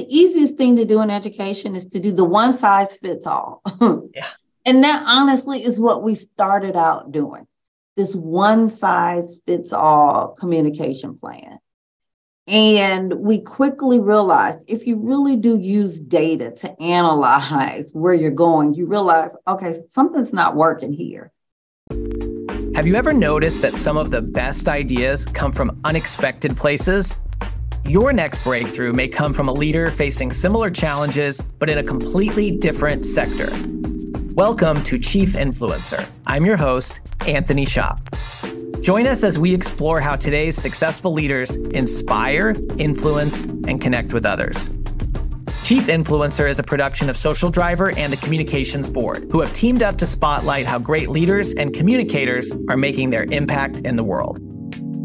the easiest thing to do in education is to do the one size fits all. yeah. And that honestly is what we started out doing this one size fits all communication plan. And we quickly realized if you really do use data to analyze where you're going, you realize, okay, something's not working here. Have you ever noticed that some of the best ideas come from unexpected places? Your next breakthrough may come from a leader facing similar challenges, but in a completely different sector. Welcome to Chief Influencer. I'm your host, Anthony Shop. Join us as we explore how today's successful leaders inspire, influence, and connect with others. Chief Influencer is a production of Social Driver and the Communications Board, who have teamed up to spotlight how great leaders and communicators are making their impact in the world.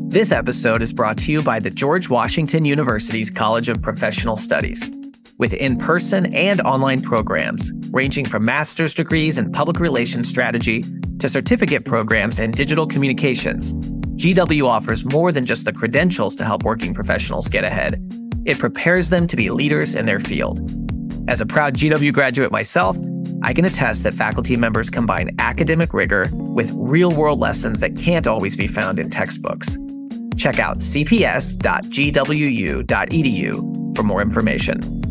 This episode is brought to you by the George Washington University's College of Professional Studies with in person and online programs ranging from master's degrees in public relations strategy to certificate programs in digital communications. GW offers more than just the credentials to help working professionals get ahead, it prepares them to be leaders in their field. As a proud GW graduate myself, I can attest that faculty members combine academic rigor with real world lessons that can't always be found in textbooks. Check out cps.gwu.edu for more information.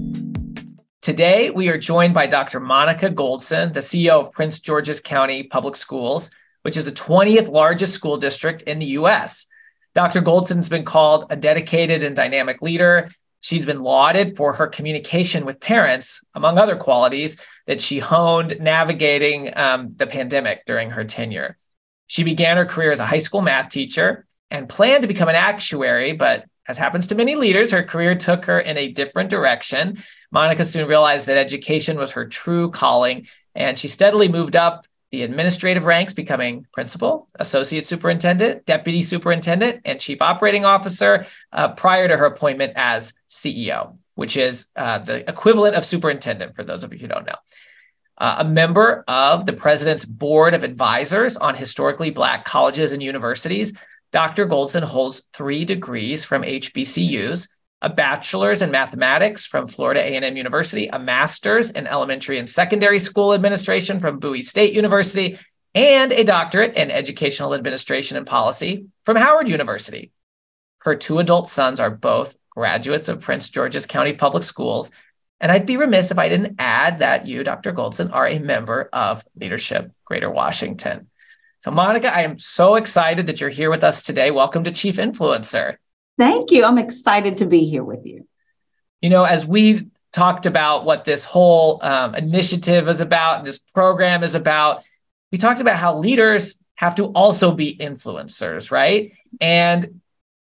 Today, we are joined by Dr. Monica Goldson, the CEO of Prince George's County Public Schools, which is the 20th largest school district in the US. Dr. Goldson's been called a dedicated and dynamic leader. She's been lauded for her communication with parents, among other qualities that she honed navigating um, the pandemic during her tenure. She began her career as a high school math teacher and planned to become an actuary, but as happens to many leaders, her career took her in a different direction. Monica soon realized that education was her true calling, and she steadily moved up the administrative ranks, becoming principal, associate superintendent, deputy superintendent, and chief operating officer uh, prior to her appointment as CEO, which is uh, the equivalent of superintendent for those of you who don't know. Uh, a member of the president's board of advisors on historically Black colleges and universities, Dr. Goldson holds three degrees from HBCUs, a bachelor's in mathematics from Florida A&M University, a master's in elementary and secondary school administration from Bowie State University, and a doctorate in educational administration and policy from Howard University. Her two adult sons are both graduates of Prince George's County Public Schools. And I'd be remiss if I didn't add that you, Dr. Goldson, are a member of Leadership Greater Washington. So, Monica, I am so excited that you're here with us today. Welcome to Chief Influencer. Thank you. I'm excited to be here with you. You know, as we talked about what this whole um, initiative is about, this program is about, we talked about how leaders have to also be influencers, right? And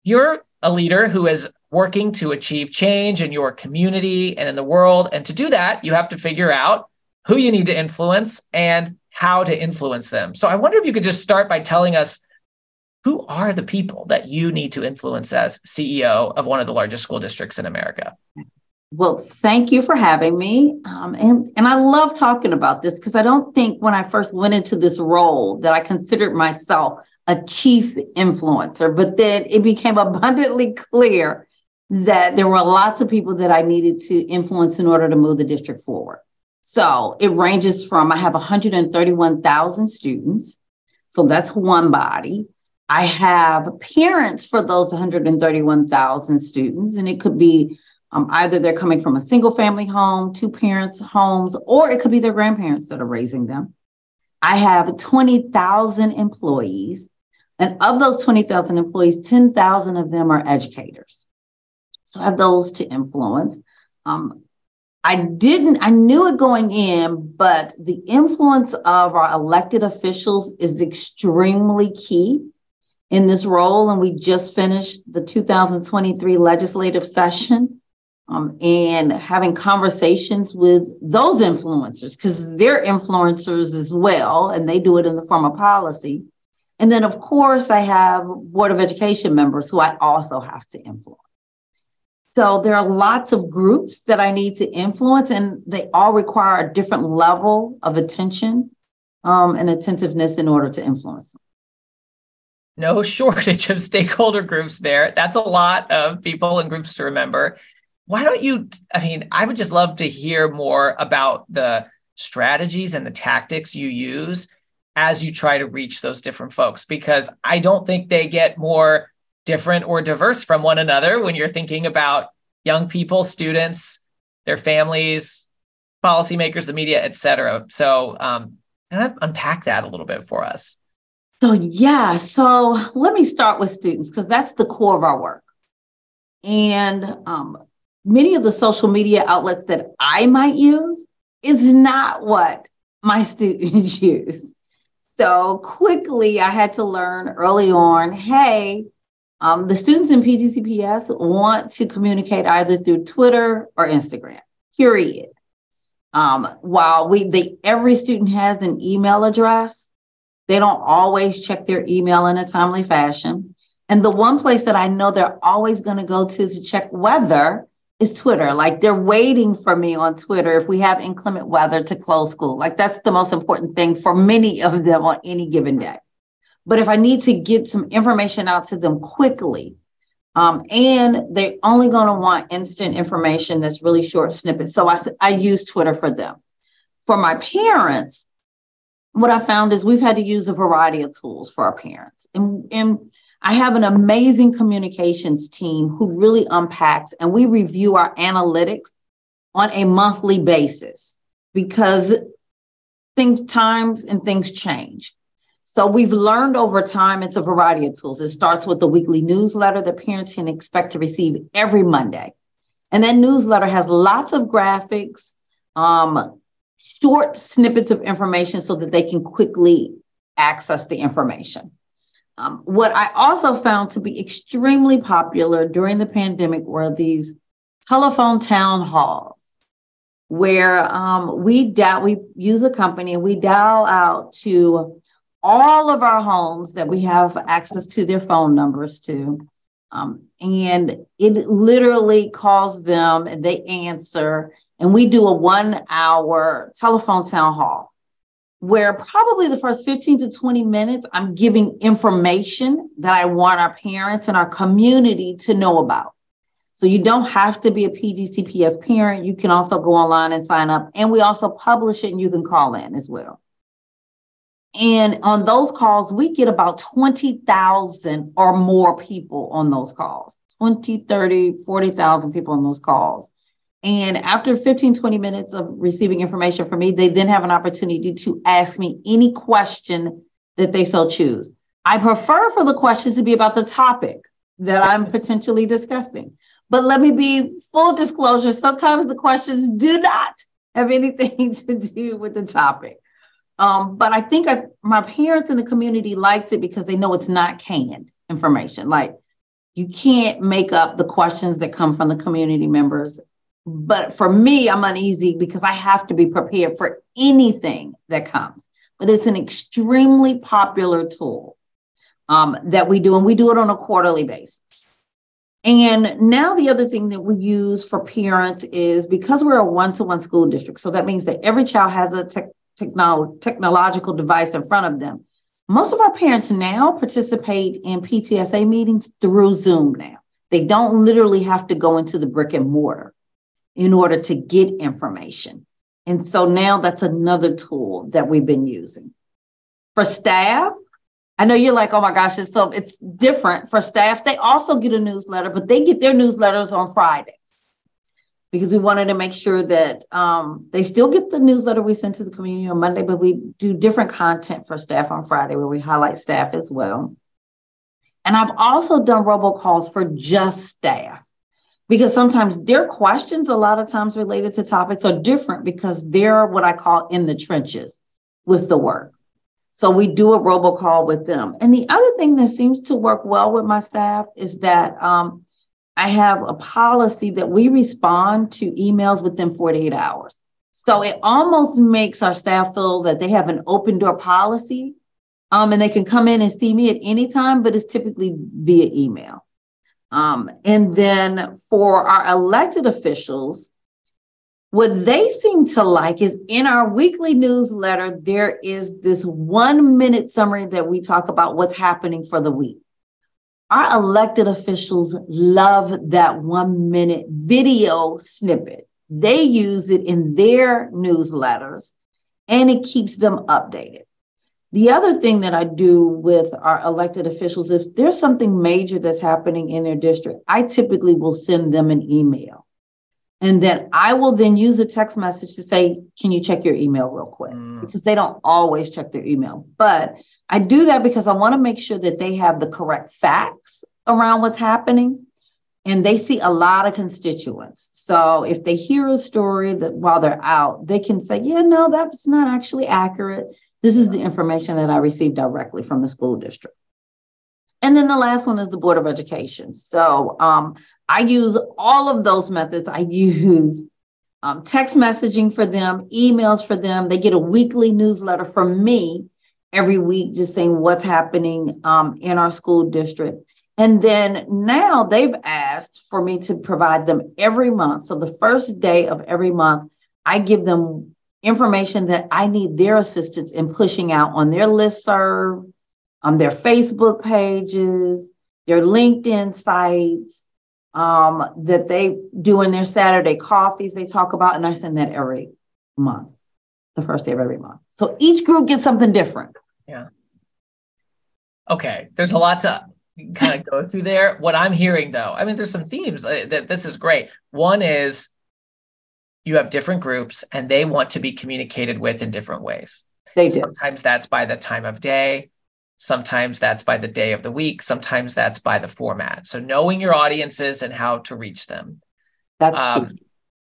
you're a leader who is working to achieve change in your community and in the world. And to do that, you have to figure out who you need to influence and how to influence them. So I wonder if you could just start by telling us who are the people that you need to influence as CEO of one of the largest school districts in America? Well, thank you for having me. Um, and, and I love talking about this because I don't think when I first went into this role that I considered myself a chief influencer, but then it became abundantly clear that there were lots of people that I needed to influence in order to move the district forward. So it ranges from I have 131,000 students. So that's one body. I have parents for those 131,000 students, and it could be um, either they're coming from a single family home, two parents' homes, or it could be their grandparents that are raising them. I have 20,000 employees, and of those 20,000 employees, 10,000 of them are educators. So I have those to influence. Um, I didn't, I knew it going in, but the influence of our elected officials is extremely key in this role. And we just finished the 2023 legislative session um, and having conversations with those influencers because they're influencers as well, and they do it in the form of policy. And then, of course, I have Board of Education members who I also have to influence. So there are lots of groups that I need to influence, and they all require a different level of attention um, and attentiveness in order to influence them. No shortage of stakeholder groups there. That's a lot of people and groups to remember. why don't you? I mean, I would just love to hear more about the strategies and the tactics you use as you try to reach those different folks, because I don't think they get more different or diverse from one another when you're thinking about young people, students, their families, policymakers, the media, et cetera. So, um, kind of unpack that a little bit for us. So, yeah. So, let me start with students because that's the core of our work. And um, many of the social media outlets that I might use is not what my students use. So, quickly, I had to learn early on hey, um, the students in PGCPS want to communicate either through Twitter or Instagram, period. Um, while we every student has an email address, they don't always check their email in a timely fashion. And the one place that I know they're always going to go to to check weather is Twitter. Like they're waiting for me on Twitter if we have inclement weather to close school. Like that's the most important thing for many of them on any given day. But if I need to get some information out to them quickly, um, and they're only going to want instant information that's really short snippets. So I, I use Twitter for them. For my parents, what I found is we've had to use a variety of tools for our parents. And, and I have an amazing communications team who really unpacks and we review our analytics on a monthly basis because things times and things change. So we've learned over time, it's a variety of tools. It starts with the weekly newsletter that parents can expect to receive every Monday. And that newsletter has lots of graphics, um, short snippets of information so that they can quickly access the information. Um, what I also found to be extremely popular during the pandemic were these telephone town halls where um, we dial, we use a company and we dial out to all of our homes that we have access to their phone numbers to. Um, and it literally calls them and they answer. And we do a one hour telephone town hall where probably the first 15 to 20 minutes, I'm giving information that I want our parents and our community to know about. So you don't have to be a PGCPS parent. You can also go online and sign up. And we also publish it and you can call in as well. And on those calls, we get about 20,000 or more people on those calls 20, 30, 40,000 people on those calls. And after 15, 20 minutes of receiving information from me, they then have an opportunity to ask me any question that they so choose. I prefer for the questions to be about the topic that I'm potentially discussing. But let me be full disclosure sometimes the questions do not have anything to do with the topic. Um, but I think I, my parents in the community liked it because they know it's not canned information. Like you can't make up the questions that come from the community members. But for me, I'm uneasy because I have to be prepared for anything that comes. But it's an extremely popular tool um, that we do, and we do it on a quarterly basis. And now the other thing that we use for parents is because we're a one-to-one school district, so that means that every child has a technolo- technological device in front of them. Most of our parents now participate in PTSA meetings through Zoom now. They don't literally have to go into the brick and mortar in order to get information. And so now that's another tool that we've been using. For staff, I know you're like, oh my gosh, it's so it's different for staff. They also get a newsletter, but they get their newsletters on Friday because we wanted to make sure that um, they still get the newsletter we send to the community on Monday, but we do different content for staff on Friday where we highlight staff as well. And I've also done robocalls for just staff because sometimes their questions, a lot of times related to topics, are different because they're what I call in the trenches with the work. So we do a robocall with them. And the other thing that seems to work well with my staff is that um, I have a policy that we respond to emails within 48 hours. So it almost makes our staff feel that they have an open door policy um, and they can come in and see me at any time, but it's typically via email. Um, and then for our elected officials, what they seem to like is in our weekly newsletter, there is this one minute summary that we talk about what's happening for the week. Our elected officials love that one minute video snippet. They use it in their newsletters and it keeps them updated. The other thing that I do with our elected officials, if there's something major that's happening in their district, I typically will send them an email. And then I will then use a text message to say, Can you check your email real quick? Mm. Because they don't always check their email. But I do that because I want to make sure that they have the correct facts around what's happening. And they see a lot of constituents. So if they hear a story that while they're out, they can say, Yeah, no, that's not actually accurate this is the information that I received directly from the school district. And then the last one is the Board of Education. So um, I use all of those methods. I use um, text messaging for them, emails for them. They get a weekly newsletter from me every week, just saying what's happening um, in our school district. And then now they've asked for me to provide them every month. So the first day of every month, I give them information that I need their assistance in pushing out on their list serve, on their Facebook pages, their LinkedIn sites, um, that they do in their Saturday coffees they talk about, and I send that every month, the first day of every month. So each group gets something different. Yeah. Okay, there's a lot to kind of go through there. What I'm hearing though, I mean, there's some themes uh, that this is great. One is you have different groups and they want to be communicated with in different ways. They do. Sometimes that's by the time of day. Sometimes that's by the day of the week. Sometimes that's by the format. So knowing your audiences and how to reach them. That's um,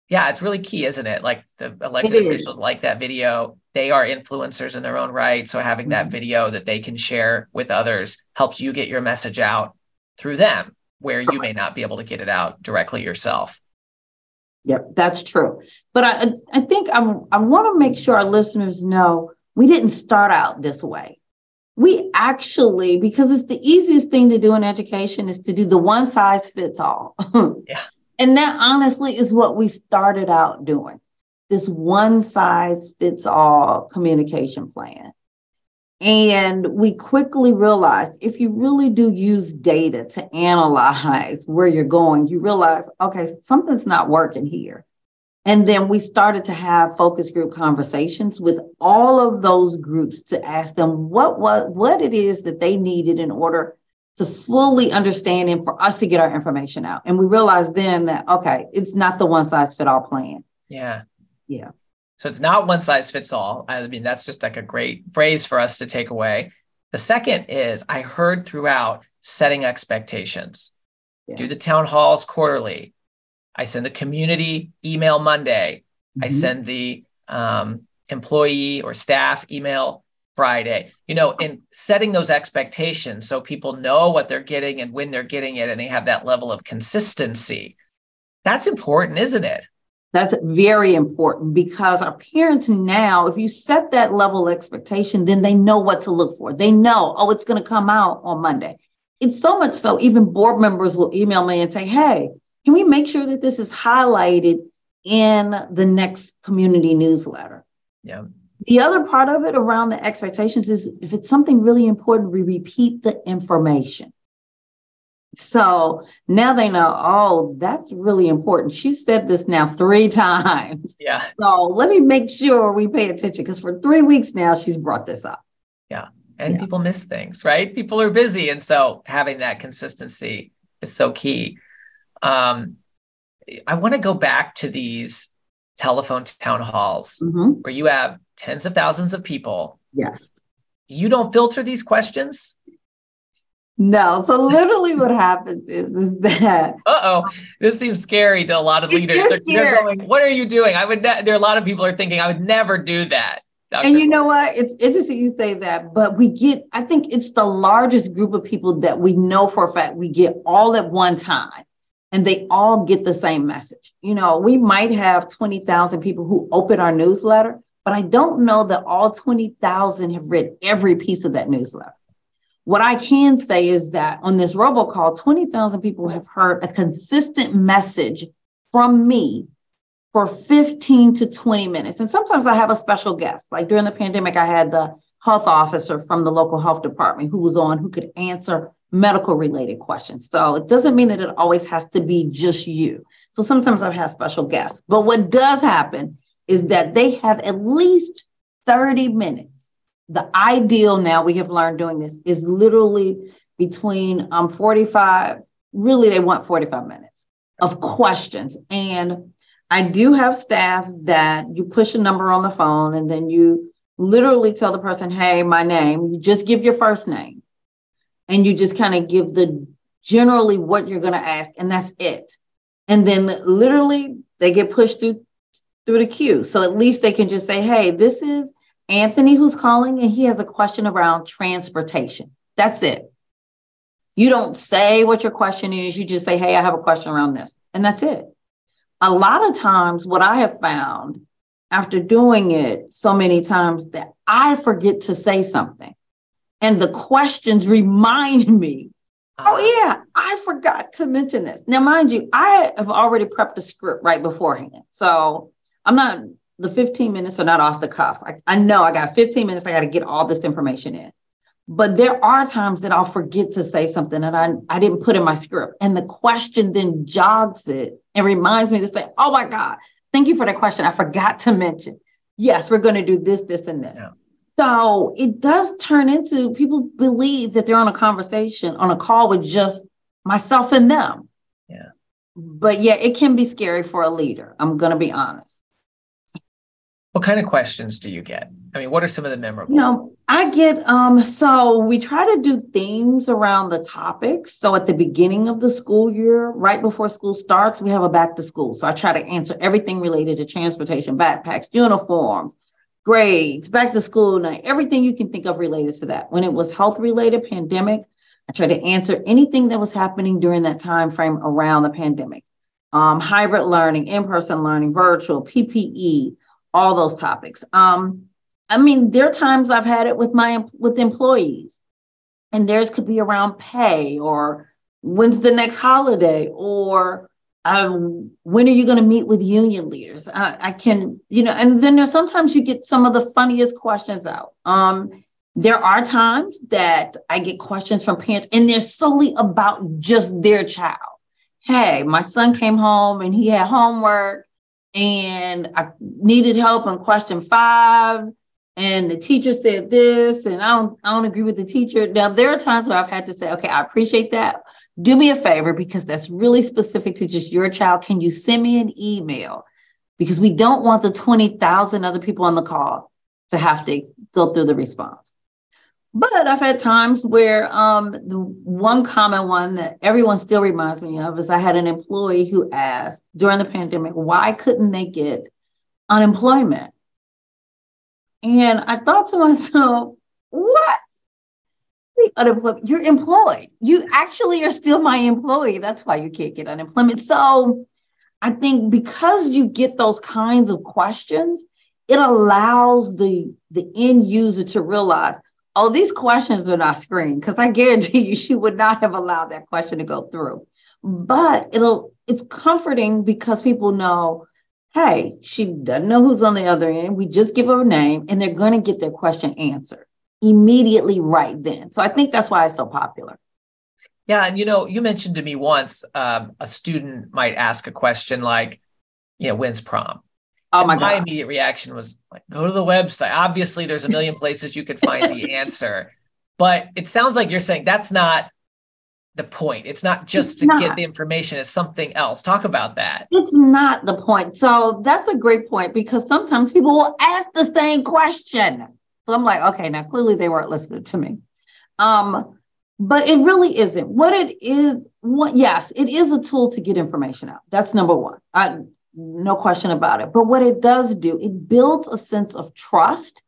yeah, it's really key, isn't it? Like the elected officials like that video. They are influencers in their own right. So having that mm-hmm. video that they can share with others helps you get your message out through them where you may not be able to get it out directly yourself. Yep, that's true. But I, I think I'm, I want to make sure our listeners know we didn't start out this way. We actually, because it's the easiest thing to do in education, is to do the one size fits all. yeah. And that honestly is what we started out doing this one size fits all communication plan. And we quickly realized if you really do use data to analyze where you're going, you realize, okay, something's not working here. And then we started to have focus group conversations with all of those groups to ask them what what what it is that they needed in order to fully understand and for us to get our information out. And we realized then that okay, it's not the one size fit all plan. Yeah. Yeah. So it's not one size fits all. I mean, that's just like a great phrase for us to take away. The second is I heard throughout setting expectations. Yeah. Do the town halls quarterly. I send the community email Monday. Mm-hmm. I send the um, employee or staff email Friday. You know, in setting those expectations so people know what they're getting and when they're getting it and they have that level of consistency. That's important, isn't it? That's very important because our parents now, if you set that level of expectation, then they know what to look for. They know, oh, it's going to come out on Monday. It's so much so, even board members will email me and say, hey, can we make sure that this is highlighted in the next community newsletter? Yeah. The other part of it around the expectations is if it's something really important, we repeat the information. So now they know, oh, that's really important. She said this now three times. Yeah. So let me make sure we pay attention because for three weeks now, she's brought this up. Yeah. And yeah. people miss things, right? People are busy. And so having that consistency is so key. Um, I want to go back to these telephone town halls mm-hmm. where you have tens of thousands of people. Yes. You don't filter these questions? No. So literally what happens is, is that uh-oh. This seems scary to a lot of leaders. They're, they're, going, what are you doing? I would ne-, there are a lot of people are thinking I would never do that. Dr. And you know what? It's interesting you say that, but we get, I think it's the largest group of people that we know for a fact we get all at one time and they all get the same message. You know, we might have 20,000 people who open our newsletter, but I don't know that all 20,000 have read every piece of that newsletter. What I can say is that on this robocall, 20,000 people have heard a consistent message from me for 15 to 20 minutes. And sometimes I have a special guest. Like during the pandemic, I had the health officer from the local health department who was on, who could answer medical related questions. So it doesn't mean that it always has to be just you. So sometimes I've had special guests. But what does happen is that they have at least 30 minutes. The ideal now we have learned doing this is literally between um 45, really they want 45 minutes of questions. And I do have staff that you push a number on the phone and then you literally tell the person, hey, my name, you just give your first name and you just kind of give the generally what you're going to ask and that's it. And then literally they get pushed through through the queue. So at least they can just say, hey, this is Anthony who's calling and he has a question around transportation. That's it. You don't say what your question is, you just say, hey, I have a question around this. And that's it a lot of times what I have found after doing it so many times that I forget to say something. And the questions remind me, oh, uh-huh. yeah, I forgot to mention this. Now, mind you, I have already prepped a script right beforehand. So I'm not, the 15 minutes are not off the cuff. I, I know I got 15 minutes, I got to get all this information in. But there are times that I'll forget to say something that I, I didn't put in my script. And the question then jogs it and reminds me to say, oh my God, thank you for that question. I forgot to mention. Yes, we're going to do this, this, and this. Yeah. So it does turn into people believe that they're on a conversation, on a call with just myself and them. Yeah. But yeah, it can be scary for a leader. I'm going to be honest. What kind of questions do you get? I mean, what are some of the memorable? You know, I get um so we try to do themes around the topics. So at the beginning of the school year, right before school starts, we have a back to school. So I try to answer everything related to transportation, backpacks, uniforms, grades, back to school night, everything you can think of related to that. When it was health related pandemic, I tried to answer anything that was happening during that time frame around the pandemic. Um, hybrid learning, in-person learning, virtual, PPE, all those topics. Um, I mean, there are times I've had it with my with employees, and theirs could be around pay or when's the next holiday or um, when are you going to meet with union leaders? I, I, can, you know, and then there's sometimes you get some of the funniest questions out. Um, there are times that I get questions from parents, and they're solely about just their child. Hey, my son came home and he had homework and I needed help on question five. And the teacher said this, and I don't, I don't agree with the teacher. Now, there are times where I've had to say, okay, I appreciate that. Do me a favor because that's really specific to just your child. Can you send me an email? Because we don't want the 20,000 other people on the call to have to go through the response. But I've had times where um, the one common one that everyone still reminds me of is I had an employee who asked during the pandemic, why couldn't they get unemployment? And I thought to myself, what? Unemployment. You're employed. You actually are still my employee. That's why you can't get unemployment. So I think because you get those kinds of questions, it allows the, the end user to realize oh, these questions are not screened because I guarantee you she would not have allowed that question to go through. But it'll it's comforting because people know, hey, she doesn't know who's on the other end. We just give her a name and they're going to get their question answered immediately right then. So I think that's why it's so popular. Yeah, and you know, you mentioned to me once um, a student might ask a question like, you know, when's prom? Oh my, my immediate reaction was like, go to the website. Obviously, there's a million places you could find the answer, but it sounds like you're saying that's not the point. It's not just it's to not. get the information, it's something else. Talk about that. It's not the point. So that's a great point because sometimes people will ask the same question. So I'm like, okay, now clearly they weren't listening to me. Um, but it really isn't. What it is, what yes, it is a tool to get information out. That's number one. I no question about it. But what it does do, it builds a sense of trust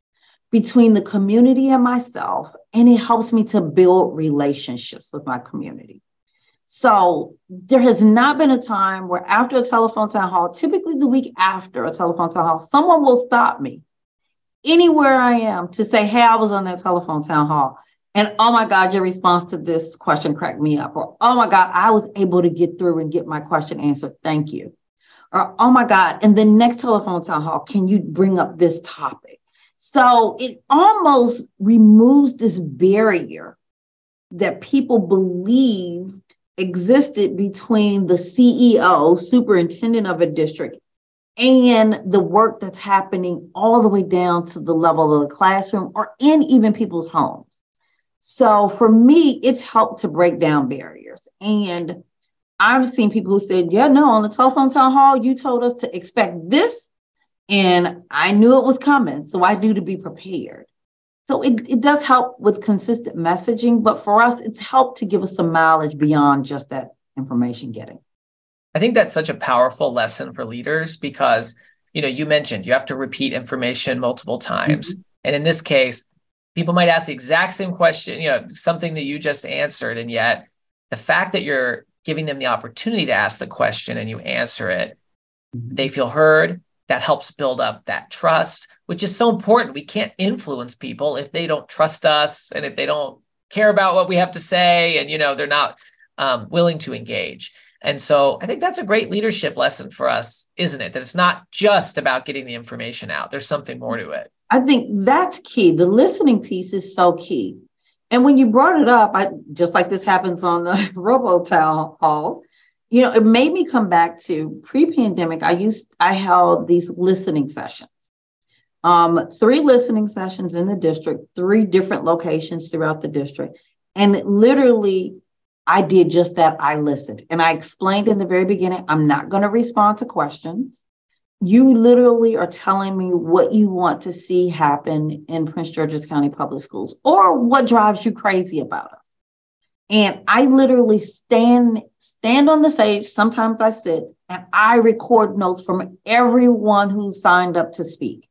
between the community and myself, and it helps me to build relationships with my community. So there has not been a time where after a telephone town hall, typically the week after a telephone town hall, someone will stop me anywhere I am to say, Hey, I was on that telephone town hall. And oh my God, your response to this question cracked me up. Or oh my God, I was able to get through and get my question answered. Thank you or oh my God, in the next telephone town hall, can you bring up this topic? So it almost removes this barrier that people believed existed between the CEO, superintendent of a district, and the work that's happening all the way down to the level of the classroom or in even people's homes. So for me, it's helped to break down barriers. And I've seen people who said, Yeah, no, on the telephone town hall, you told us to expect this. And I knew it was coming. So I knew to be prepared. So it, it does help with consistent messaging, but for us, it's helped to give us some mileage beyond just that information getting. I think that's such a powerful lesson for leaders because, you know, you mentioned you have to repeat information multiple times. Mm-hmm. And in this case, people might ask the exact same question, you know, something that you just answered. And yet the fact that you're giving them the opportunity to ask the question and you answer it, mm-hmm. they feel heard. That helps build up that trust, which is so important. We can't influence people if they don't trust us and if they don't care about what we have to say and, you know, they're not um, willing to engage. And so I think that's a great leadership lesson for us, isn't it? That it's not just about getting the information out, there's something more to it. I think that's key. The listening piece is so key. And when you brought it up, I just like this happens on the robo town halls, you know, it made me come back to pre-pandemic. I used I held these listening sessions. Um, three listening sessions in the district, three different locations throughout the district. And literally, I did just that. I listened. And I explained in the very beginning, I'm not going to respond to questions you literally are telling me what you want to see happen in Prince George's County Public Schools or what drives you crazy about us. And I literally stand stand on the stage, sometimes I sit and I record notes from everyone who signed up to speak.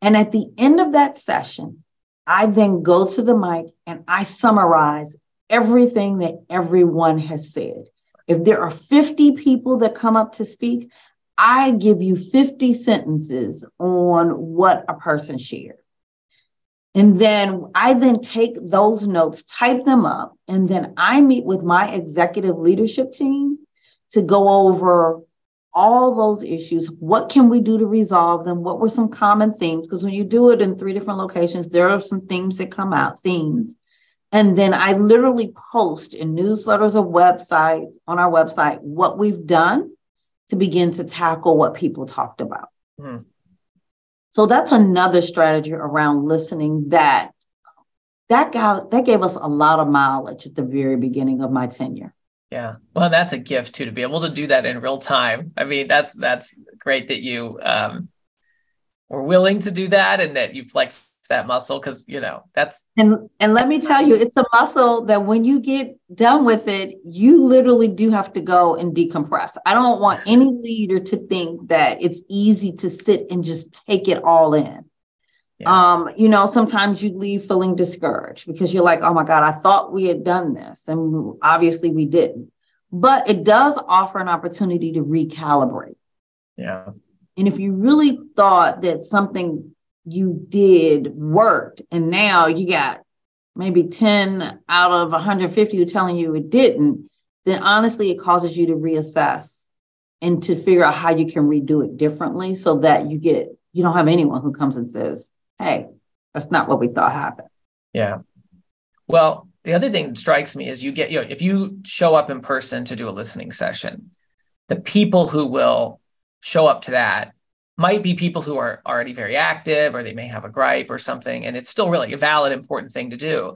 And at the end of that session, I then go to the mic and I summarize everything that everyone has said. If there are 50 people that come up to speak, I give you 50 sentences on what a person shared. And then I then take those notes, type them up, and then I meet with my executive leadership team to go over all those issues. What can we do to resolve them? What were some common themes? Because when you do it in three different locations, there are some themes that come out, themes. And then I literally post in newsletters or websites on our website what we've done to begin to tackle what people talked about. Mm. So that's another strategy around listening that that got that gave us a lot of mileage at the very beginning of my tenure. Yeah. Well, that's a gift too to be able to do that in real time. I mean, that's that's great that you um were willing to do that and that you flexed that muscle because you know that's and and let me tell you it's a muscle that when you get done with it you literally do have to go and decompress. I don't want any leader to think that it's easy to sit and just take it all in. Yeah. um you know sometimes you leave feeling discouraged because you're like oh my god i thought we had done this and obviously we didn't. But it does offer an opportunity to recalibrate. Yeah. And if you really thought that something you did worked. And now you got maybe 10 out of 150 who telling you it didn't then honestly it causes you to reassess and to figure out how you can redo it differently so that you get you don't have anyone who comes and says hey that's not what we thought happened. Yeah. Well the other thing that strikes me is you get you know if you show up in person to do a listening session the people who will show up to that might be people who are already very active or they may have a gripe or something and it's still really a valid important thing to do.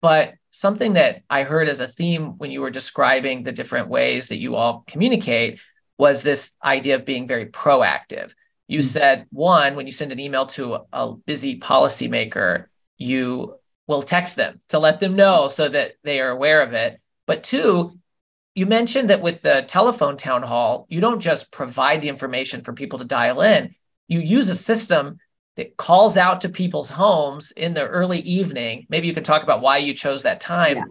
But something that i heard as a theme when you were describing the different ways that you all communicate was this idea of being very proactive. You mm-hmm. said one when you send an email to a, a busy policymaker you will text them to let them know so that they are aware of it. But two you mentioned that with the telephone town hall, you don't just provide the information for people to dial in. You use a system that calls out to people's homes in the early evening. Maybe you could talk about why you chose that time. Yeah.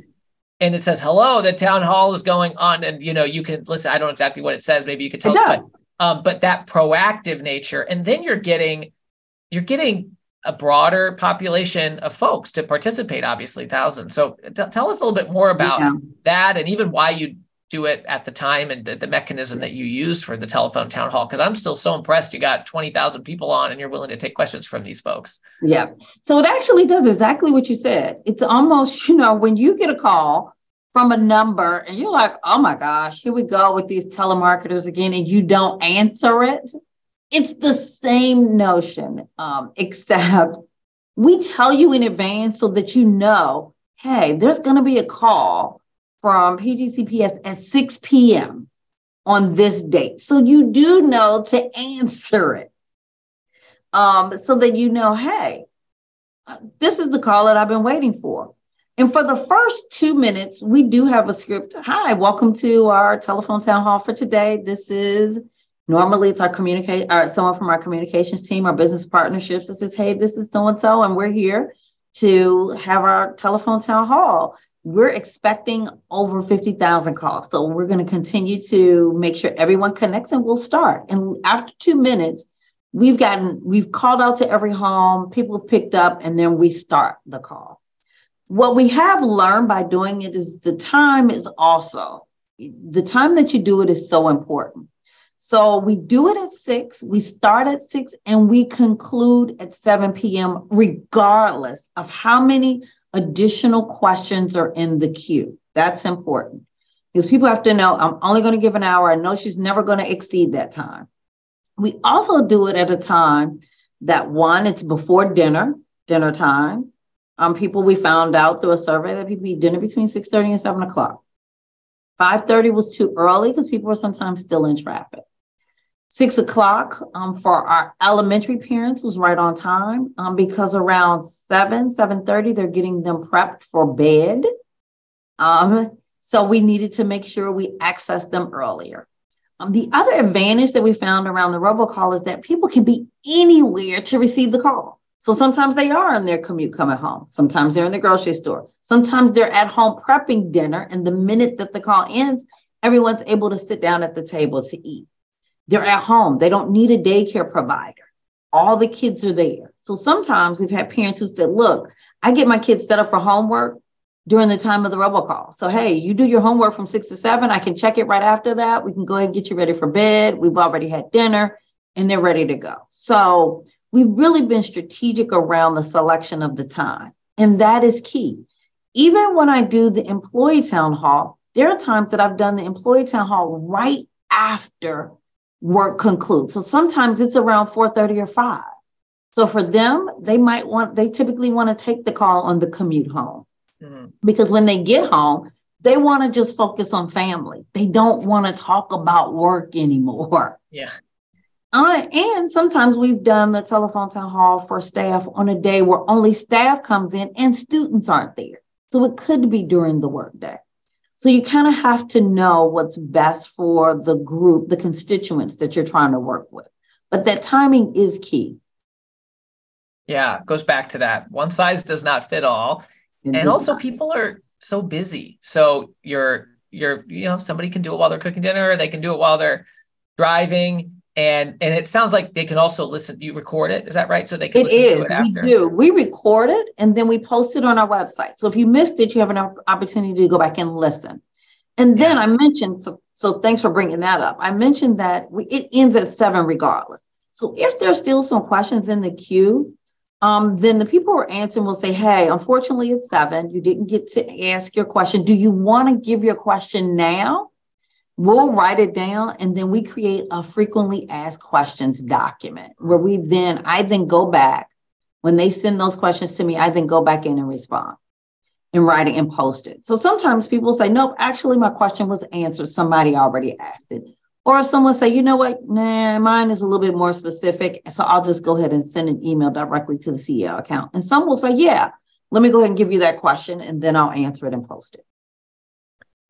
And it says, "Hello, the town hall is going on," and you know you can listen. I don't know exactly what it says. Maybe you could tell us, but, um, but that proactive nature, and then you're getting you're getting a broader population of folks to participate. Obviously, thousands. So t- tell us a little bit more about yeah. that, and even why you do it at the time and the, the mechanism that you use for the telephone town hall because i'm still so impressed you got 20000 people on and you're willing to take questions from these folks. Yeah. So it actually does exactly what you said. It's almost you know when you get a call from a number and you're like oh my gosh here we go with these telemarketers again and you don't answer it it's the same notion um, except we tell you in advance so that you know hey there's going to be a call from PGCPS at 6 p.m. on this date. So you do know to answer it um, so that you know, hey, this is the call that I've been waiting for. And for the first two minutes, we do have a script. Hi, welcome to our telephone town hall for today. This is normally it's our communicate, uh, someone from our communications team, our business partnerships that says, hey, this is so and so, and we're here to have our telephone town hall we're expecting over 50,000 calls. So we're going to continue to make sure everyone connects and we'll start. And after two minutes, we've gotten, we've called out to every home, people picked up, and then we start the call. What we have learned by doing it is the time is also, the time that you do it is so important. So we do it at six, we start at six, and we conclude at 7 p.m., regardless of how many additional questions are in the queue. That's important because people have to know I'm only going to give an hour. I know she's never going to exceed that time. We also do it at a time that one, it's before dinner, dinner time. Um, people we found out through a survey that people eat dinner between 6:30 and 7 o'clock. 5:30 was too early because people are sometimes still in traffic. Six o'clock um, for our elementary parents was right on time um, because around seven, seven thirty, they're getting them prepped for bed. Um, so we needed to make sure we access them earlier. Um, the other advantage that we found around the robocall is that people can be anywhere to receive the call. So sometimes they are in their commute coming home. Sometimes they're in the grocery store. Sometimes they're at home prepping dinner. And the minute that the call ends, everyone's able to sit down at the table to eat. They're at home. They don't need a daycare provider. All the kids are there. So sometimes we've had parents who said, look, I get my kids set up for homework during the time of the robocall. So, hey, you do your homework from six to seven. I can check it right after that. We can go ahead and get you ready for bed. We've already had dinner and they're ready to go. So, we've really been strategic around the selection of the time. And that is key. Even when I do the employee town hall, there are times that I've done the employee town hall right after work concludes. So sometimes it's around 4:30 or 5. So for them, they might want they typically want to take the call on the commute home. Mm-hmm. Because when they get home, they want to just focus on family. They don't want to talk about work anymore. Yeah. Uh, and sometimes we've done the telephone town hall for staff on a day where only staff comes in and students aren't there. So it could be during the workday. So you kind of have to know what's best for the group, the constituents that you're trying to work with. But that timing is key. Yeah, goes back to that. One size does not fit all. It and also not. people are so busy. So you're you're you know somebody can do it while they're cooking dinner, they can do it while they're driving and and it sounds like they can also listen you record it is that right so they can it listen is. to it after we do we record it and then we post it on our website so if you missed it you have an opportunity to go back and listen and then yeah. i mentioned so so thanks for bringing that up i mentioned that we, it ends at seven regardless so if there's still some questions in the queue um, then the people who are answering will say, Hey, unfortunately, it's seven. You didn't get to ask your question. Do you want to give your question now? We'll write it down and then we create a frequently asked questions document where we then, I then go back when they send those questions to me, I then go back in and respond and write it and post it. So sometimes people say, nope, actually my question was answered. Somebody already asked it. Or someone say, you know what, nah, mine is a little bit more specific. So I'll just go ahead and send an email directly to the CEO account. And some will say, yeah, let me go ahead and give you that question and then I'll answer it and post it.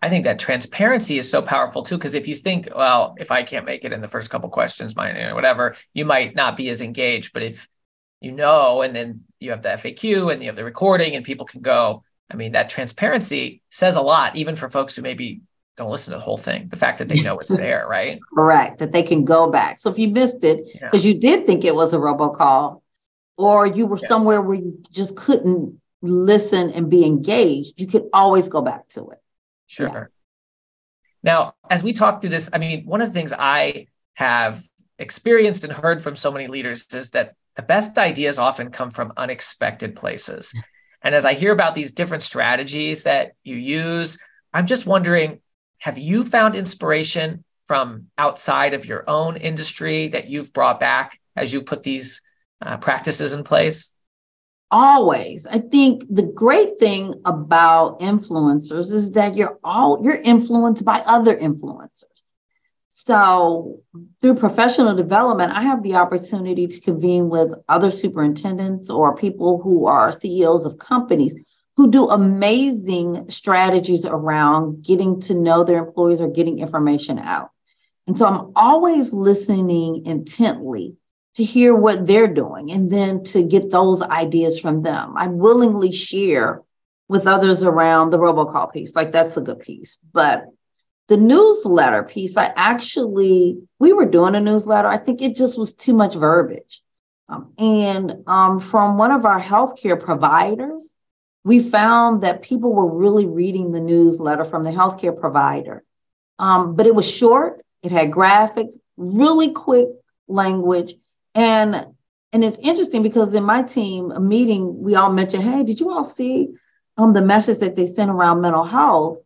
I think that transparency is so powerful too. Because if you think, well, if I can't make it in the first couple questions, you know, whatever, you might not be as engaged. But if you know, and then you have the FAQ and you have the recording, and people can go. I mean, that transparency says a lot, even for folks who maybe don't listen to the whole thing. The fact that they know it's there, right? Correct. That they can go back. So if you missed it because yeah. you did think it was a robocall, or you were yeah. somewhere where you just couldn't listen and be engaged, you could always go back to it. Sure. Now, as we talk through this, I mean, one of the things I have experienced and heard from so many leaders is that the best ideas often come from unexpected places. And as I hear about these different strategies that you use, I'm just wondering have you found inspiration from outside of your own industry that you've brought back as you put these uh, practices in place? Always. I think the great thing about influencers is that you're all you're influenced by other influencers. So, through professional development, I have the opportunity to convene with other superintendents or people who are CEOs of companies who do amazing strategies around getting to know their employees or getting information out. And so, I'm always listening intently to hear what they're doing and then to get those ideas from them. I willingly share with others around the robocall piece, like that's a good piece. But the newsletter piece, I actually, we were doing a newsletter. I think it just was too much verbiage. Um, and um, from one of our healthcare providers, we found that people were really reading the newsletter from the healthcare provider. Um, but it was short, it had graphics, really quick language. And and it's interesting because in my team, a meeting, we all mentioned, hey, did you all see um, the message that they sent around mental health?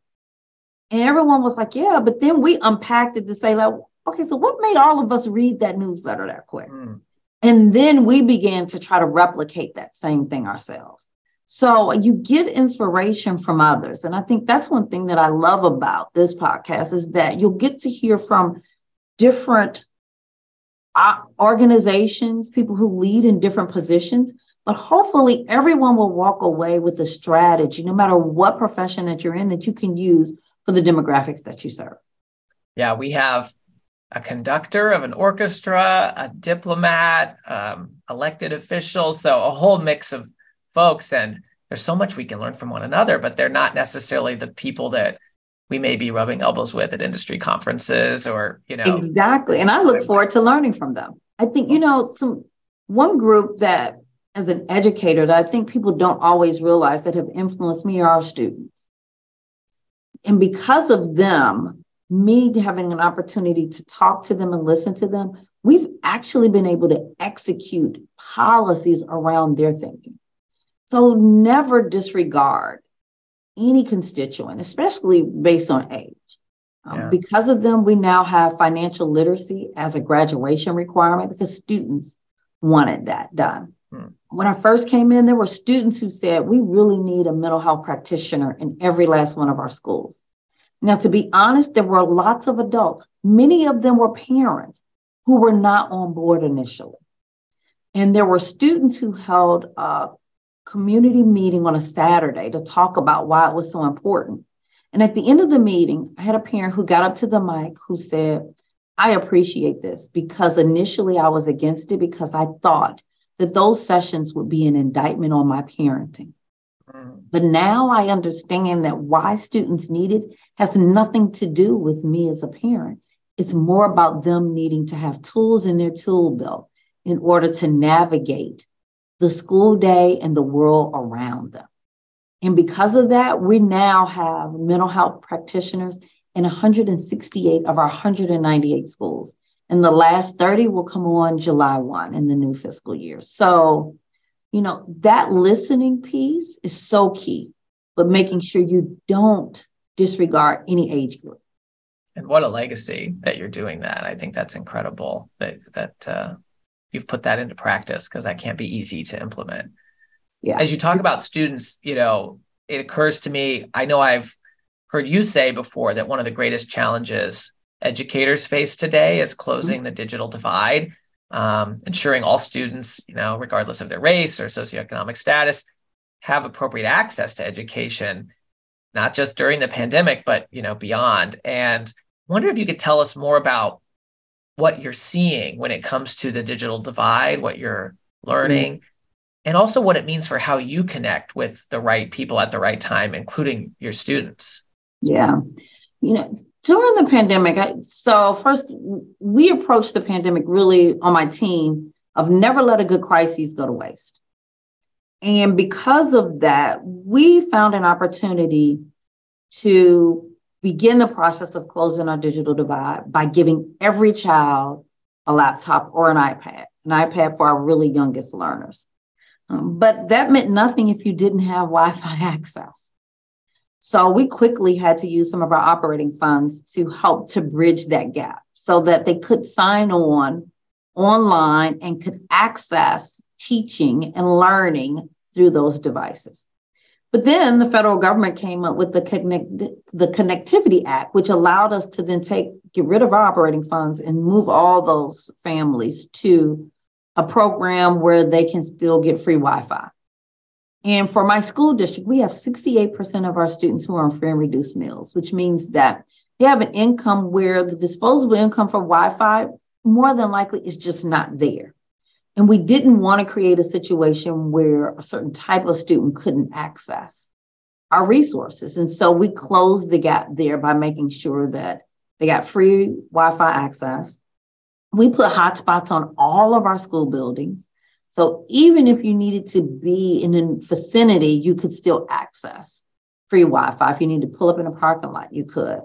And everyone was like, yeah. But then we unpacked it to say, like, okay, so what made all of us read that newsletter that quick? Mm. And then we began to try to replicate that same thing ourselves. So you get inspiration from others. And I think that's one thing that I love about this podcast is that you'll get to hear from different organizations, people who lead in different positions, but hopefully everyone will walk away with a strategy, no matter what profession that you're in, that you can use for the demographics that you serve. Yeah, we have a conductor of an orchestra, a diplomat, um, elected officials, so a whole mix of folks. And there's so much we can learn from one another, but they're not necessarily the people that we may be rubbing elbows with at industry conferences or, you know. Exactly. And I look forward to learning from them. I think, you know, some one group that as an educator that I think people don't always realize that have influenced me are our students. And because of them, me having an opportunity to talk to them and listen to them, we've actually been able to execute policies around their thinking. So never disregard any constituent, especially based on age. Um, yeah. Because of them, we now have financial literacy as a graduation requirement because students wanted that done. Hmm. When I first came in, there were students who said, We really need a mental health practitioner in every last one of our schools. Now, to be honest, there were lots of adults, many of them were parents who were not on board initially. And there were students who held a community meeting on a Saturday to talk about why it was so important. And at the end of the meeting, I had a parent who got up to the mic who said, I appreciate this because initially I was against it because I thought that those sessions would be an indictment on my parenting. Mm. But now I understand that why students need it has nothing to do with me as a parent. It's more about them needing to have tools in their tool belt in order to navigate the school day and the world around them. And because of that, we now have mental health practitioners in 168 of our 198 schools. And the last 30 will come on July 1 in the new fiscal year. So, you know, that listening piece is so key, but making sure you don't disregard any age group. And what a legacy that you're doing that. I think that's incredible that, that uh, you've put that into practice because that can't be easy to implement. Yeah. As you talk about students, you know, it occurs to me, I know I've heard you say before that one of the greatest challenges educators face today is closing mm-hmm. the digital divide, um, ensuring all students, you know, regardless of their race or socioeconomic status, have appropriate access to education, not just during the pandemic, but you know, beyond. And wonder if you could tell us more about what you're seeing when it comes to the digital divide, what you're learning, mm-hmm. and also what it means for how you connect with the right people at the right time, including your students. Yeah. You know, during the pandemic, I, so first, we approached the pandemic really on my team of never let a good crisis go to waste. And because of that, we found an opportunity to begin the process of closing our digital divide by giving every child a laptop or an iPad, an iPad for our really youngest learners. Um, but that meant nothing if you didn't have Wi Fi access. So we quickly had to use some of our operating funds to help to bridge that gap so that they could sign on online and could access teaching and learning through those devices. But then the federal government came up with the connect the Connectivity Act, which allowed us to then take get rid of our operating funds and move all those families to a program where they can still get free Wi-Fi. And for my school district, we have 68% of our students who are on free and reduced meals, which means that they have an income where the disposable income for Wi-Fi more than likely is just not there. And we didn't want to create a situation where a certain type of student couldn't access our resources. And so we closed the gap there by making sure that they got free Wi Fi access. We put hotspots on all of our school buildings. So even if you needed to be in a vicinity, you could still access free Wi Fi. If you need to pull up in a parking lot, you could.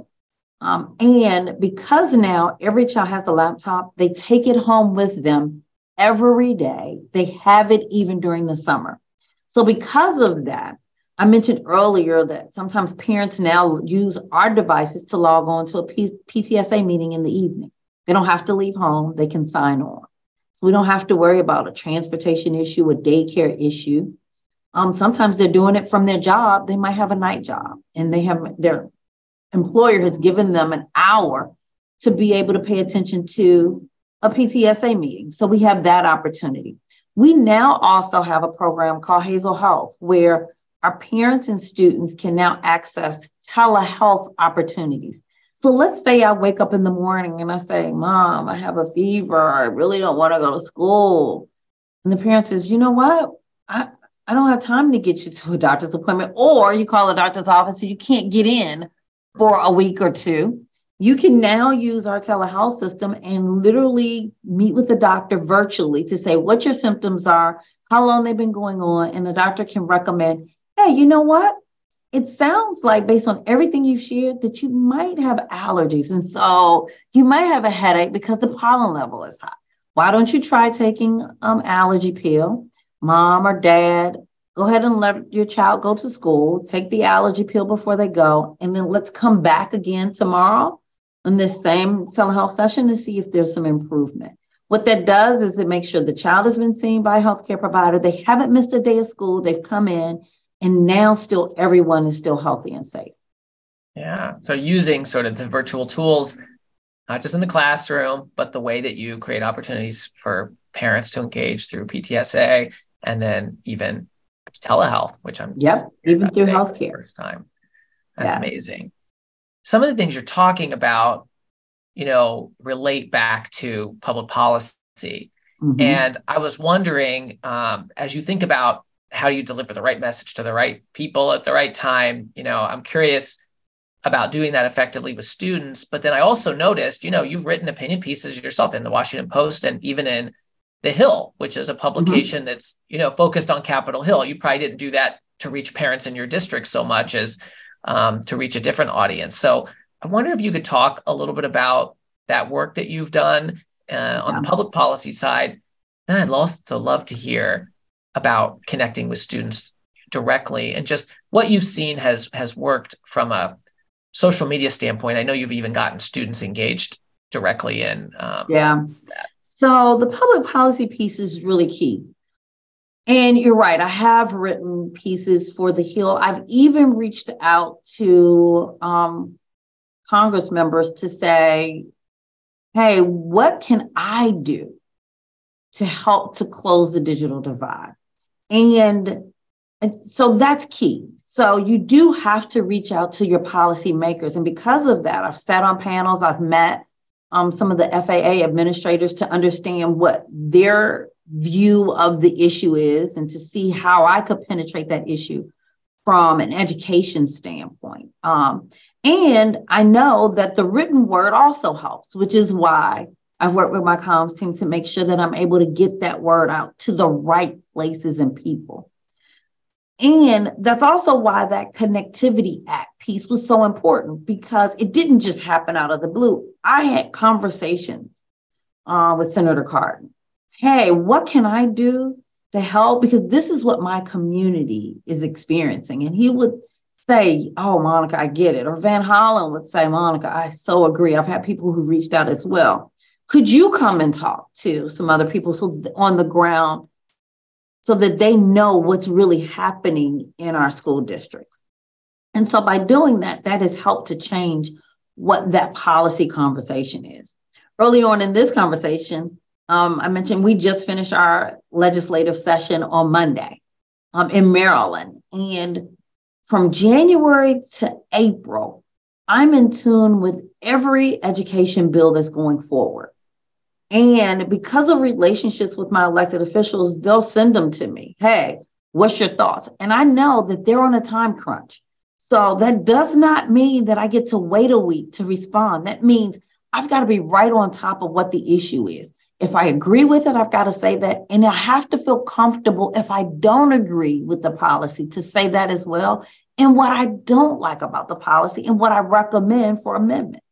Um, and because now every child has a laptop, they take it home with them every day. They have it even during the summer. So, because of that, I mentioned earlier that sometimes parents now use our devices to log on to a P- PTSA meeting in the evening. They don't have to leave home, they can sign on. So, we don't have to worry about a transportation issue, a daycare issue. Um, sometimes they're doing it from their job. They might have a night job and they have their employer has given them an hour to be able to pay attention to a PTSA meeting. So we have that opportunity. We now also have a program called Hazel Health, where our parents and students can now access telehealth opportunities. So let's say I wake up in the morning and I say, Mom, I have a fever. I really don't want to go to school. And the parent says, You know what? I, I don't have time to get you to a doctor's appointment. Or you call a doctor's office and you can't get in for a week or two you can now use our telehealth system and literally meet with the doctor virtually to say what your symptoms are, how long they've been going on, and the doctor can recommend, hey, you know what? It sounds like, based on everything you've shared, that you might have allergies. And so you might have a headache because the pollen level is high. Why don't you try taking um allergy pill? Mom or dad, go ahead and let your child go to school, take the allergy pill before they go, and then let's come back again tomorrow in this same telehealth session to see if there's some improvement. What that does is it makes sure the child has been seen by a healthcare provider. They haven't missed a day of school. They've come in, and now still everyone is still healthy and safe. Yeah. So using sort of the virtual tools, not just in the classroom, but the way that you create opportunities for parents to engage through PTSA and then even telehealth, which I'm yep, even through healthcare. First time. That's yeah. amazing some of the things you're talking about, you know, relate back to public policy. Mm-hmm. And I was wondering, um, as you think about how you deliver the right message to the right people at the right time, you know, I'm curious about doing that effectively with students. But then I also noticed, you know, you've written opinion pieces yourself in the Washington Post and even in The Hill, which is a mm-hmm. publication mm-hmm. that's, you know, focused on Capitol Hill. You probably didn't do that to reach parents in your district so much as um, to reach a different audience. So I wonder if you could talk a little bit about that work that you've done uh, on yeah. the public policy side. Then I'd also love to hear about connecting with students directly and just what you've seen has has worked from a social media standpoint. I know you've even gotten students engaged directly in. Um, yeah. That. So the public policy piece is really key. And you're right, I have written pieces for the Hill. I've even reached out to um, Congress members to say, hey, what can I do to help to close the digital divide? And, and so that's key. So you do have to reach out to your policymakers. And because of that, I've sat on panels, I've met um, some of the FAA administrators to understand what their view of the issue is and to see how I could penetrate that issue from an education standpoint. Um, and I know that the written word also helps, which is why I've worked with my comms team to make sure that I'm able to get that word out to the right places and people. And that's also why that Connectivity Act piece was so important because it didn't just happen out of the blue. I had conversations uh, with Senator Cardin. Hey, what can I do to help? Because this is what my community is experiencing. And he would say, Oh, Monica, I get it. Or Van Hollen would say, Monica, I so agree. I've had people who reached out as well. Could you come and talk to some other people so on the ground so that they know what's really happening in our school districts. And so by doing that, that has helped to change what that policy conversation is. Early on in this conversation, um, I mentioned we just finished our legislative session on Monday um, in Maryland. And from January to April, I'm in tune with every education bill that's going forward. And because of relationships with my elected officials, they'll send them to me. Hey, what's your thoughts? And I know that they're on a time crunch. So that does not mean that I get to wait a week to respond. That means I've got to be right on top of what the issue is. If I agree with it, I've got to say that. And I have to feel comfortable if I don't agree with the policy to say that as well. And what I don't like about the policy and what I recommend for amendment.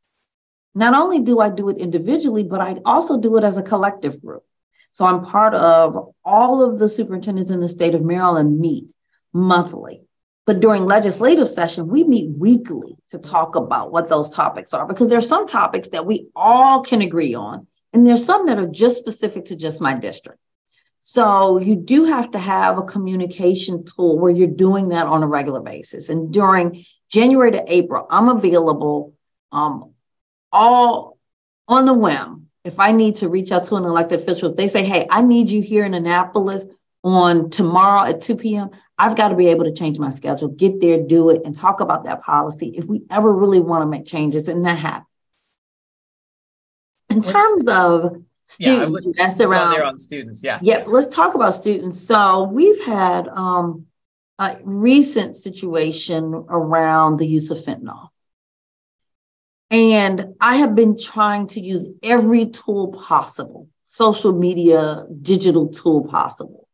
Not only do I do it individually, but I also do it as a collective group. So I'm part of all of the superintendents in the state of Maryland meet monthly. But during legislative session, we meet weekly to talk about what those topics are because there's some topics that we all can agree on, and there's some that are just specific to just my district. So you do have to have a communication tool where you're doing that on a regular basis. And during January to April, I'm available um, all on the whim, if I need to reach out to an elected official, if they say, hey, I need you here in Annapolis on tomorrow at 2 p.m., I've got to be able to change my schedule, get there, do it, and talk about that policy if we ever really want to make changes, and that happens. In terms of students, yeah, that's around there on students. Yeah. Yep. Yeah, let's talk about students. So we've had um, a recent situation around the use of fentanyl. And I have been trying to use every tool possible, social media, digital tool possible.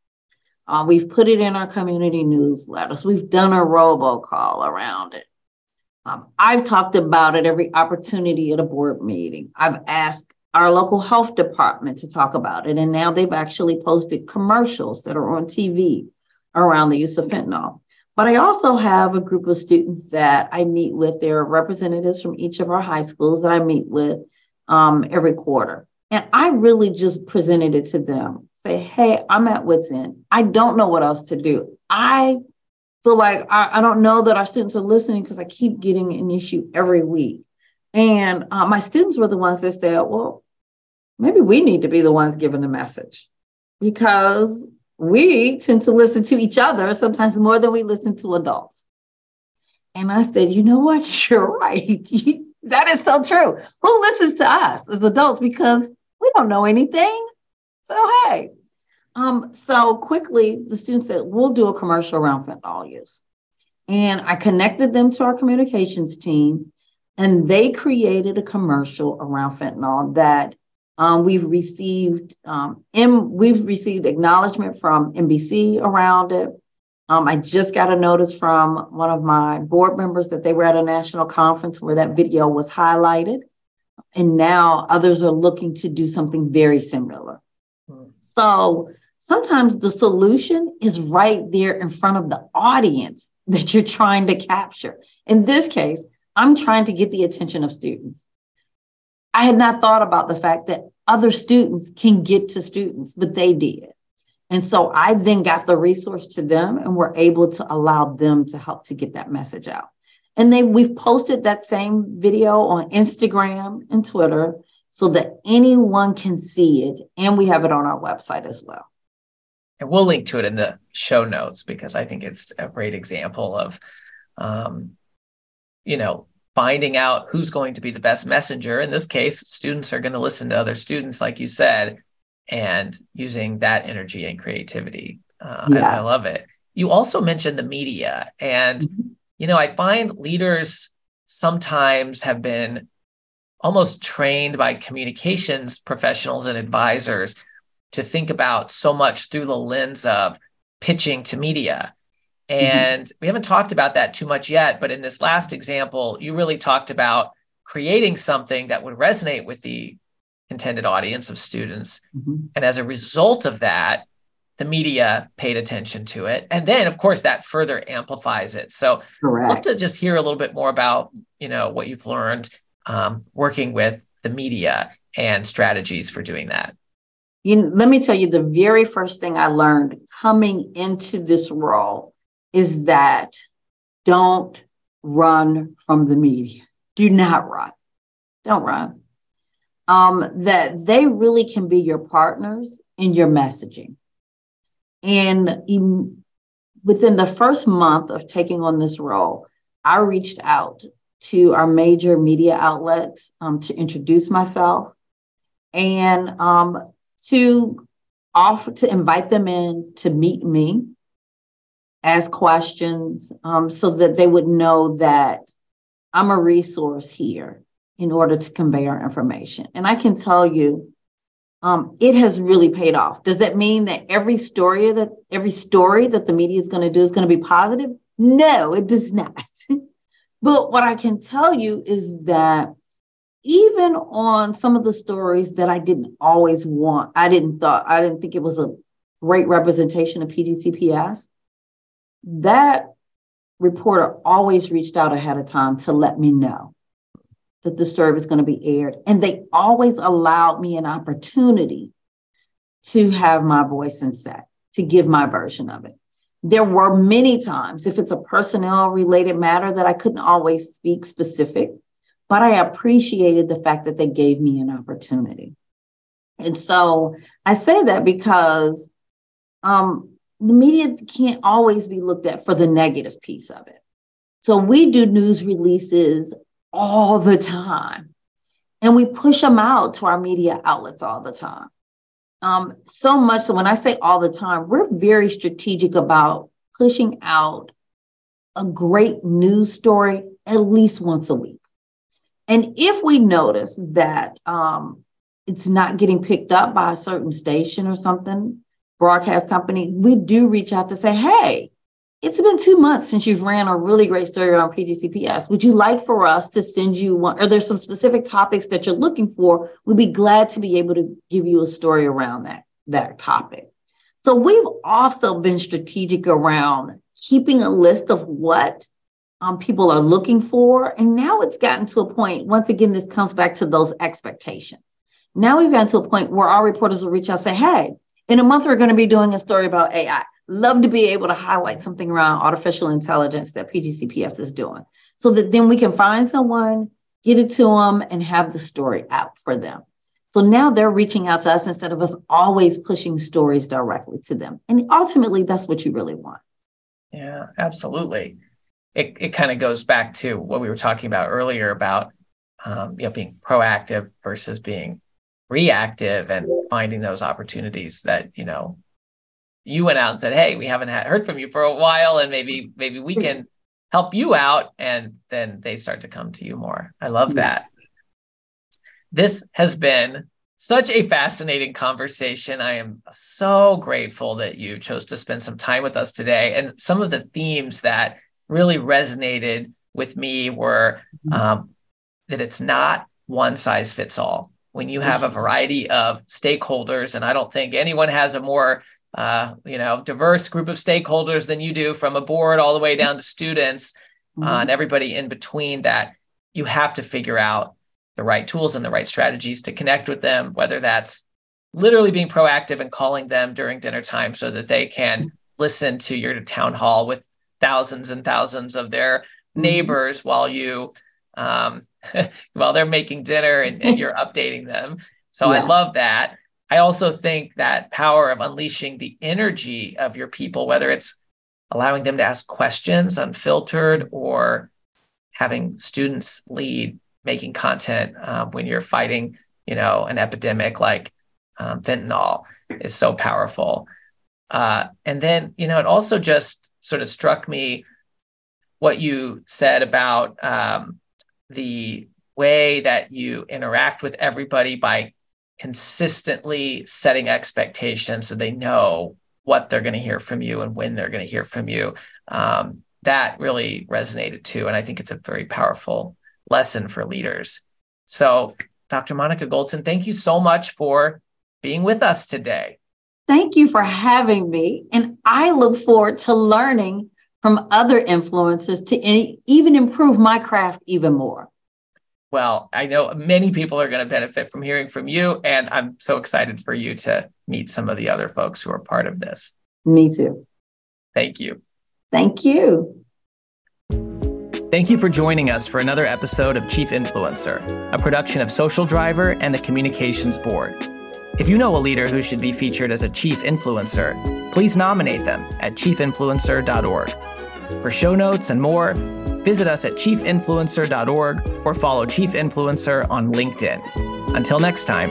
Uh, we've put it in our community newsletters. We've done a robocall around it. Um, I've talked about it every opportunity at a board meeting. I've asked our local health department to talk about it, and now they've actually posted commercials that are on TV around the use of fentanyl. But I also have a group of students that I meet with. There are representatives from each of our high schools that I meet with um, every quarter. And I really just presented it to them. Say, hey, I'm at wits end. I don't know what else to do. I feel like I, I don't know that our students are listening because I keep getting an issue every week. And uh, my students were the ones that said, well, maybe we need to be the ones giving the message because we tend to listen to each other sometimes more than we listen to adults. And I said, you know what? You're right. that is so true. Who listens to us as adults because we don't know anything? So, hey. Um, so quickly, the students said, we'll do a commercial around fentanyl use. And I connected them to our communications team, and they created a commercial around fentanyl that um, we've received um, M, we've received acknowledgement from NBC around it. Um, I just got a notice from one of my board members that they were at a national conference where that video was highlighted, and now others are looking to do something very similar. Hmm. So sometimes the solution is right there in front of the audience that you're trying to capture. In this case, I'm trying to get the attention of students. I had not thought about the fact that other students can get to students, but they did. And so I then got the resource to them and were able to allow them to help to get that message out. And then we've posted that same video on Instagram and Twitter so that anyone can see it. And we have it on our website as well. And we'll link to it in the show notes because I think it's a great example of, um, you know, finding out who's going to be the best messenger. In this case, students are going to listen to other students, like you said, and using that energy and creativity. Uh, yeah. I, I, love it. You also mentioned the media, and mm-hmm. you know, I find leaders sometimes have been almost trained by communications professionals and advisors to think about so much through the lens of pitching to media Mm-hmm. And mm-hmm. we haven't talked about that too much yet, but in this last example, you really talked about creating something that would resonate with the intended audience of students. Mm-hmm. And as a result of that, the media paid attention to it. And then of course that further amplifies it. So Correct. I'd love to just hear a little bit more about, you know, what you've learned um, working with the media and strategies for doing that. You, let me tell you, the very first thing I learned coming into this role is that don't run from the media. Do not run. Don't run. Um, that they really can be your partners in your messaging. And in, within the first month of taking on this role, I reached out to our major media outlets um, to introduce myself and um, to offer to invite them in to meet me, ask questions, um, so that they would know that I'm a resource here in order to convey our information. And I can tell you, um, it has really paid off. Does that mean that every story that every story that the media is going to do is going to be positive? No, it does not. but what I can tell you is that even on some of the stories that I didn't always want, I didn't thought I didn't think it was a great representation of PGCPS. That reporter always reached out ahead of time to let me know that the story was going to be aired. And they always allowed me an opportunity to have my voice in set, to give my version of it. There were many times, if it's a personnel related matter, that I couldn't always speak specific but I appreciated the fact that they gave me an opportunity. And so I say that because um, the media can't always be looked at for the negative piece of it. So we do news releases all the time, and we push them out to our media outlets all the time. Um, so much so when I say all the time, we're very strategic about pushing out a great news story at least once a week. And if we notice that um, it's not getting picked up by a certain station or something, broadcast company, we do reach out to say, hey, it's been two months since you've ran a really great story on PGCPS. Would you like for us to send you one? Are there some specific topics that you're looking for? We'd be glad to be able to give you a story around that, that topic. So we've also been strategic around keeping a list of what um, people are looking for. And now it's gotten to a point, once again, this comes back to those expectations. Now we've gotten to a point where our reporters will reach out and say, hey, in a month, we're going to be doing a story about AI. Love to be able to highlight something around artificial intelligence that PGCPS is doing so that then we can find someone, get it to them, and have the story out for them. So now they're reaching out to us instead of us always pushing stories directly to them. And ultimately, that's what you really want. Yeah, absolutely it, it kind of goes back to what we were talking about earlier about um, you know being proactive versus being reactive and finding those opportunities that you know you went out and said hey we haven't had, heard from you for a while and maybe maybe we can help you out and then they start to come to you more i love that this has been such a fascinating conversation. I am so grateful that you chose to spend some time with us today. And some of the themes that really resonated with me were mm-hmm. um, that it's not one size fits all. When you have a variety of stakeholders, and I don't think anyone has a more uh, you know diverse group of stakeholders than you do, from a board all the way down to students uh, mm-hmm. uh, and everybody in between. That you have to figure out the right tools and the right strategies to connect with them, whether that's literally being proactive and calling them during dinner time so that they can mm-hmm. listen to your town hall with thousands and thousands of their mm-hmm. neighbors mm-hmm. while you um, while they're making dinner and, and you're updating them. So yeah. I love that. I also think that power of unleashing the energy of your people, whether it's allowing them to ask questions unfiltered or having students lead making content um, when you're fighting, you know, an epidemic like um, fentanyl is so powerful. Uh, and then, you know, it also just sort of struck me what you said about um, the way that you interact with everybody by consistently setting expectations so they know what they're going to hear from you and when they're going to hear from you. Um, that really resonated too. And I think it's a very powerful lesson for leaders. So, Dr. Monica Goldson, thank you so much for being with us today. Thank you for having me. And I look forward to learning from other influencers to even improve my craft even more. Well, I know many people are going to benefit from hearing from you, and I'm so excited for you to meet some of the other folks who are part of this. Me too. Thank you. Thank you. Thank you for joining us for another episode of Chief Influencer, a production of Social Driver and the Communications Board. If you know a leader who should be featured as a chief influencer, please nominate them at chiefinfluencer.org. For show notes and more, visit us at chiefinfluencer.org or follow Chief Influencer on LinkedIn. Until next time,